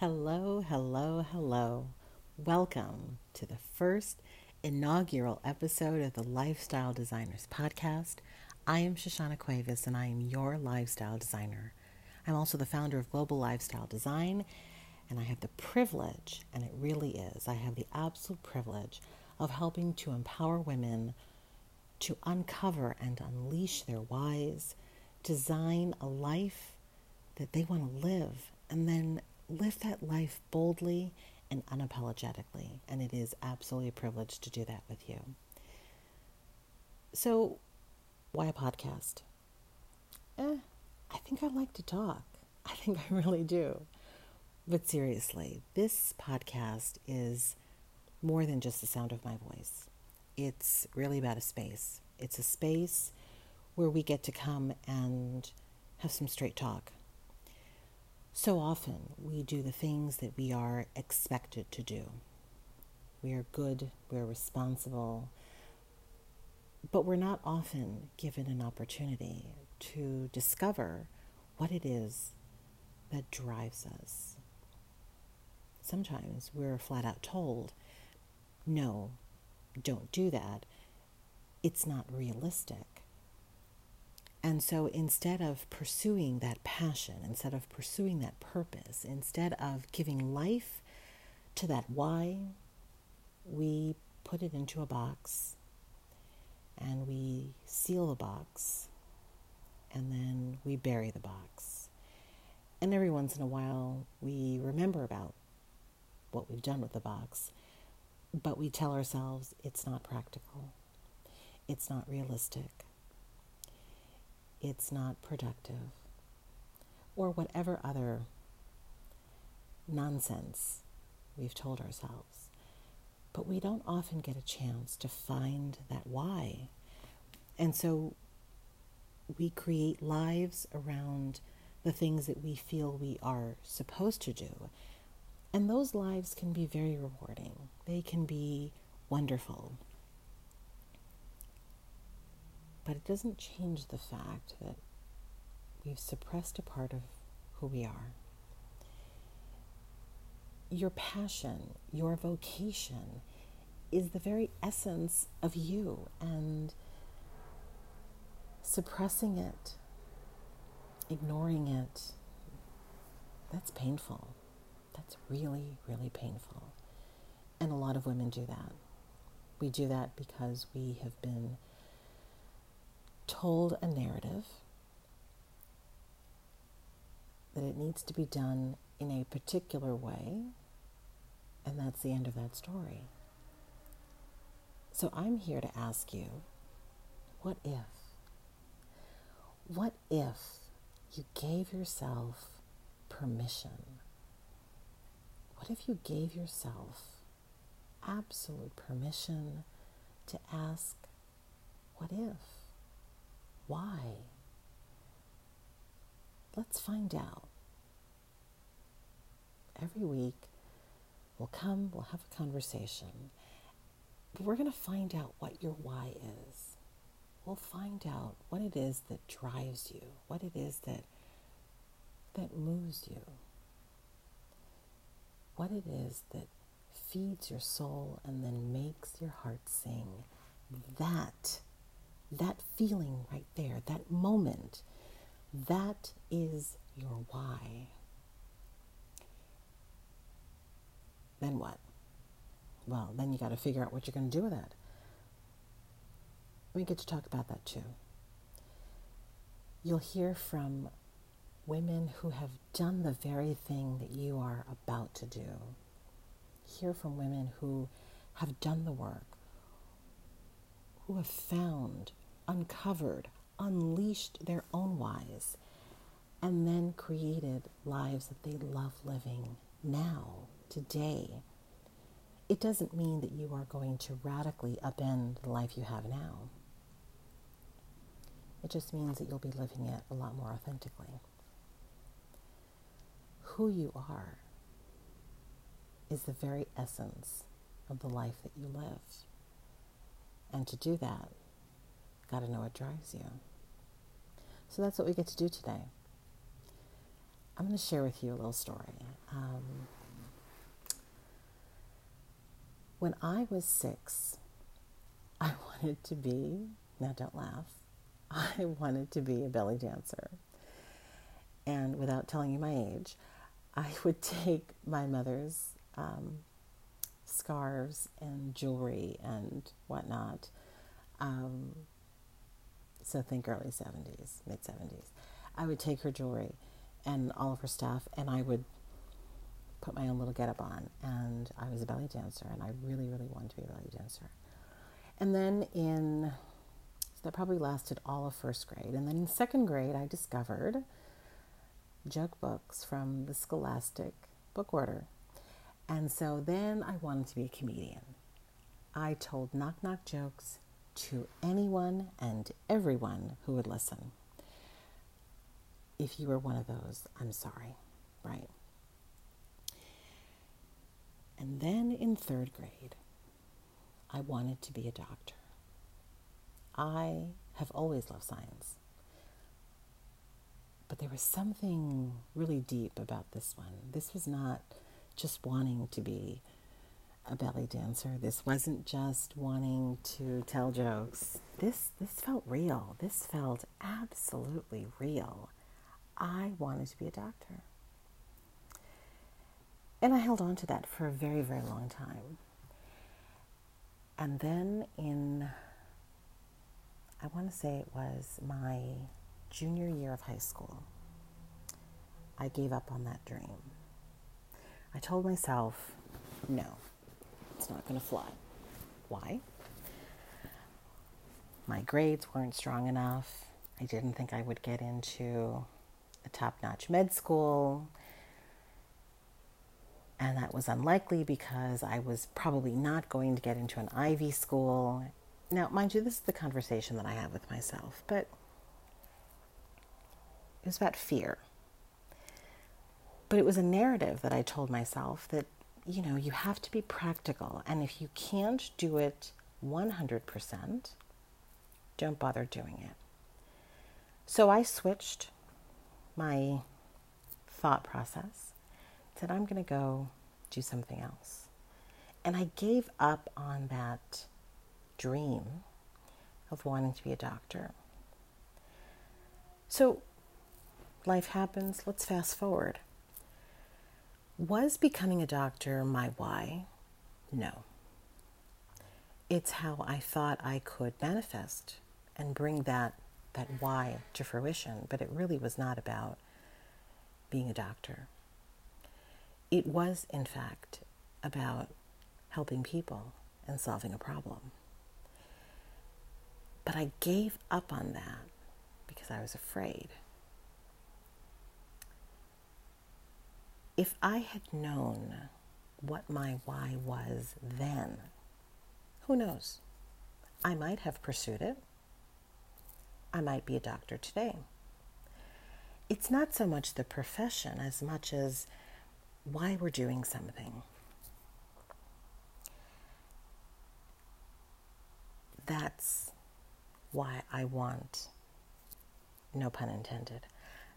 Hello, hello, hello. Welcome to the first inaugural episode of the Lifestyle Designers Podcast. I am Shoshana Cuevas and I am your lifestyle designer. I'm also the founder of Global Lifestyle Design, and I have the privilege, and it really is, I have the absolute privilege of helping to empower women to uncover and unleash their whys, design a life that they want to live, and then live that life boldly and unapologetically. And it is absolutely a privilege to do that with you. So, why a podcast? Eh, I think I like to talk. I think I really do. But seriously, this podcast is more than just the sound of my voice. It's really about a space. It's a space where we get to come and have some straight talk so often we do the things that we are expected to do. We are good, we're responsible, but we're not often given an opportunity to discover what it is that drives us. Sometimes we're flat out told, no, don't do that. It's not realistic. And so instead of pursuing that passion, instead of pursuing that purpose, instead of giving life to that why, we put it into a box and we seal the box and then we bury the box. And every once in a while, we remember about what we've done with the box, but we tell ourselves it's not practical, it's not realistic it's not productive, or whatever other nonsense we've told ourselves. But we don't often get a chance to find that why. And so we create lives around the things that we feel we are supposed to do. And those lives can be very rewarding, they can be wonderful. But it doesn't change the fact that we've suppressed a part of who we are. Your passion, your vocation is the very essence of you, and suppressing it, ignoring it, that's painful. That's really, really painful. And a lot of women do that. We do that because we have been told a narrative that it needs to be done in a particular way, and that's the end of that story. So I'm here to ask you what if? What if you gave yourself permission? What if you gave yourself absolute permission to ask, what if? Why? Let's find out. Every week, we'll come, we'll have a conversation, but we're going to find out what your why is. We'll find out what it is that drives you, what it is that that moves you, what it is that feeds your soul and then makes your heart sing. That that feeling right there, that moment, that is your why. Then what? Well, then you got to figure out what you're going to do with that. We get to talk about that too. You'll hear from women who have done the very thing that you are about to do. Hear from women who have done the work, who have found uncovered, unleashed their own whys, and then created lives that they love living now, today. It doesn't mean that you are going to radically upend the life you have now. It just means that you'll be living it a lot more authentically. Who you are is the very essence of the life that you live. And to do that, Got to know what drives you. So that's what we get to do today. I'm going to share with you a little story. Um, when I was six, I wanted to be, now don't laugh, I wanted to be a belly dancer. And without telling you my age, I would take my mother's um, scarves and jewelry and whatnot. Um, so think early 70s, mid 70s. I would take her jewelry and all of her stuff, and I would put my own little getup on. And I was a belly dancer, and I really, really wanted to be a belly dancer. And then in, so that probably lasted all of first grade. And then in second grade, I discovered joke books from the Scholastic book order. And so then I wanted to be a comedian. I told knock knock jokes to anyone and everyone who would listen. If you were one of those, I'm sorry, right? And then in third grade, I wanted to be a doctor. I have always loved science. But there was something really deep about this one. This was not just wanting to be a belly dancer. This wasn't just wanting to tell jokes. This this felt real. This felt absolutely real. I wanted to be a doctor. And I held on to that for a very, very long time. And then in, I want to say it was my junior year of high school, I gave up on that dream. I told myself, no, it's not going to fly. Why? My grades weren't strong enough. I didn't think I would get into a top notch med school. And that was unlikely because I was probably not going to get into an Ivy school. Now, mind you, this is the conversation that I have with myself, but it was about fear. But it was a narrative that I told myself that, you know, you have to be practical. And if you can't do it 100%, don't bother doing it. So I switched my thought process, said, I'm going to go do something else. And I gave up on that dream of wanting to be a doctor. So life happens. Let's fast forward. Was becoming a doctor my why? No. It's how I thought I could manifest and bring that that why to fruition, but it really was not about being a doctor. It was, in fact, about helping people and solving a problem. But I gave up on that because I was afraid. If I had known what my why was then, who knows? I might have pursued it. I might be a doctor today. It's not so much the profession as much as why we're doing something. That's why I want, no pun intended,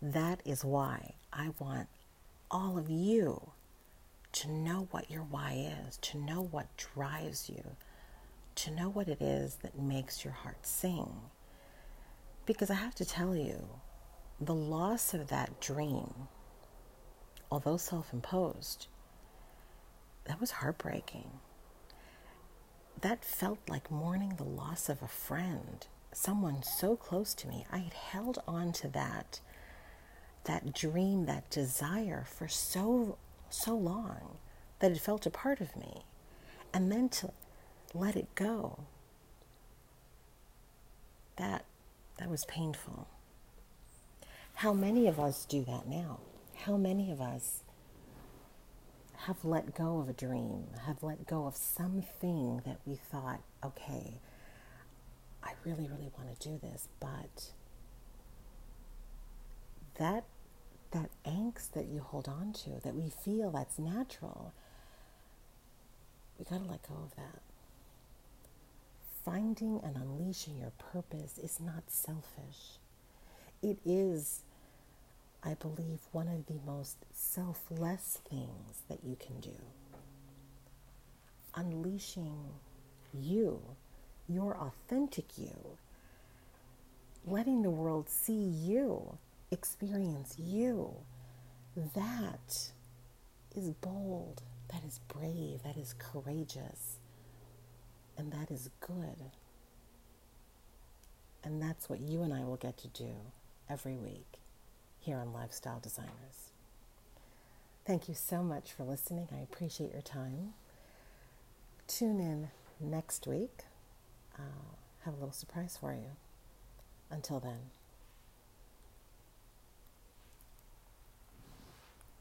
that is why I want all of you to know what your why is, to know what drives you, to know what it is that makes your heart sing. Because I have to tell you, the loss of that dream, although self imposed, that was heartbreaking. That felt like mourning the loss of a friend, someone so close to me. I had held on to that that dream, that desire for so so long that it felt a part of me. And then to let it go. That that was painful. How many of us do that now? How many of us have let go of a dream, have let go of something that we thought, okay, I really, really want to do this, but that that angst that you hold on to, that we feel that's natural, we got to let go of that. Finding and unleashing your purpose is not selfish. It is I believe, one of the most selfless things that you can do. Unleashing you, your authentic you, letting the world see you, experience you. That is bold, that is brave, that is courageous, and that is good. And that's what you and I will get to do every week here on Lifestyle Designers. Thank you so much for listening. I appreciate your time. Tune in next week. I'll have a little surprise for you. Until then.